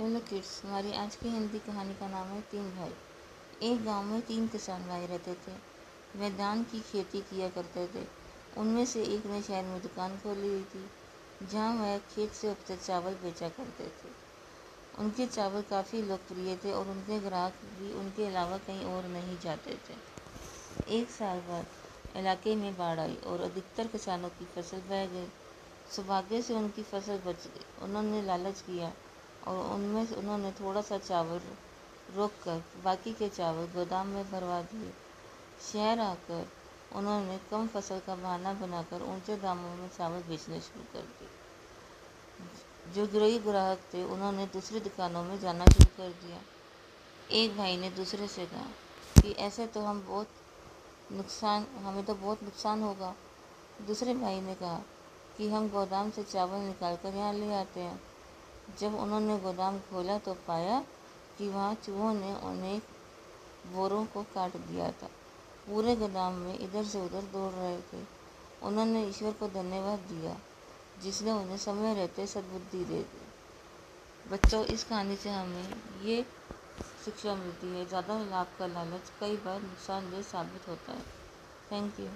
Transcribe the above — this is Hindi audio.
हेलो किड्स हमारी आज की हिंदी कहानी का नाम है तीन भाई। एक गाँव में तीन किसान भाई रहते थे। वे धान की खेती किया करते थे। उनमें से एक ने शहर में दुकान खोली हुई थी, जहाँ वह खेत से उपजे चावल बेचा करते थे। उनके चावल काफ़ी लोकप्रिय थे और उनके ग्राहक भी उनके अलावा कहीं और नहीं जाते थे। एक साल बाद इलाके में बाढ़ आई और अधिकतर किसानों की फ़सल बह गई। सौभाग्य से उनकी फ़सल बच गई। उन्होंने लालच किया और उनमें उन्होंने थोड़ा सा चावल रोक कर बाकी के चावल गोदाम में भरवा दिए। शहर आकर उन्होंने कम फ़सल का बहाना बनाकर ऊँचे दामों में चावल बेचने शुरू कर दिए। जो गरीब ग्राहक थे, उन्होंने दूसरी दुकानों में जाना शुरू कर दिया। एक भाई ने दूसरे से कहा कि, ऐसे तो हम बहुत नुकसान, हमें तो बहुत नुकसान होगा। दूसरे भाई ने कहा कि, हम गोदाम से चावल निकाल कर यहाँ ले आते हैं। जब उन्होंने गोदाम खोला तो पाया कि वहाँ चूहों ने उन्हें बोरों को काट दिया था। पूरे गोदाम में इधर से उधर दौड़ रहे थे। उन्होंने ईश्वर को धन्यवाद दिया, जिसने उन्हें समय रहते सद्बुद्धि दे दी। बच्चों, इस कहानी से हमें ये शिक्षा मिलती है। ज़्यादा लाभ का लालच कई बार नुकसानदेह साबित होता है। Thank you.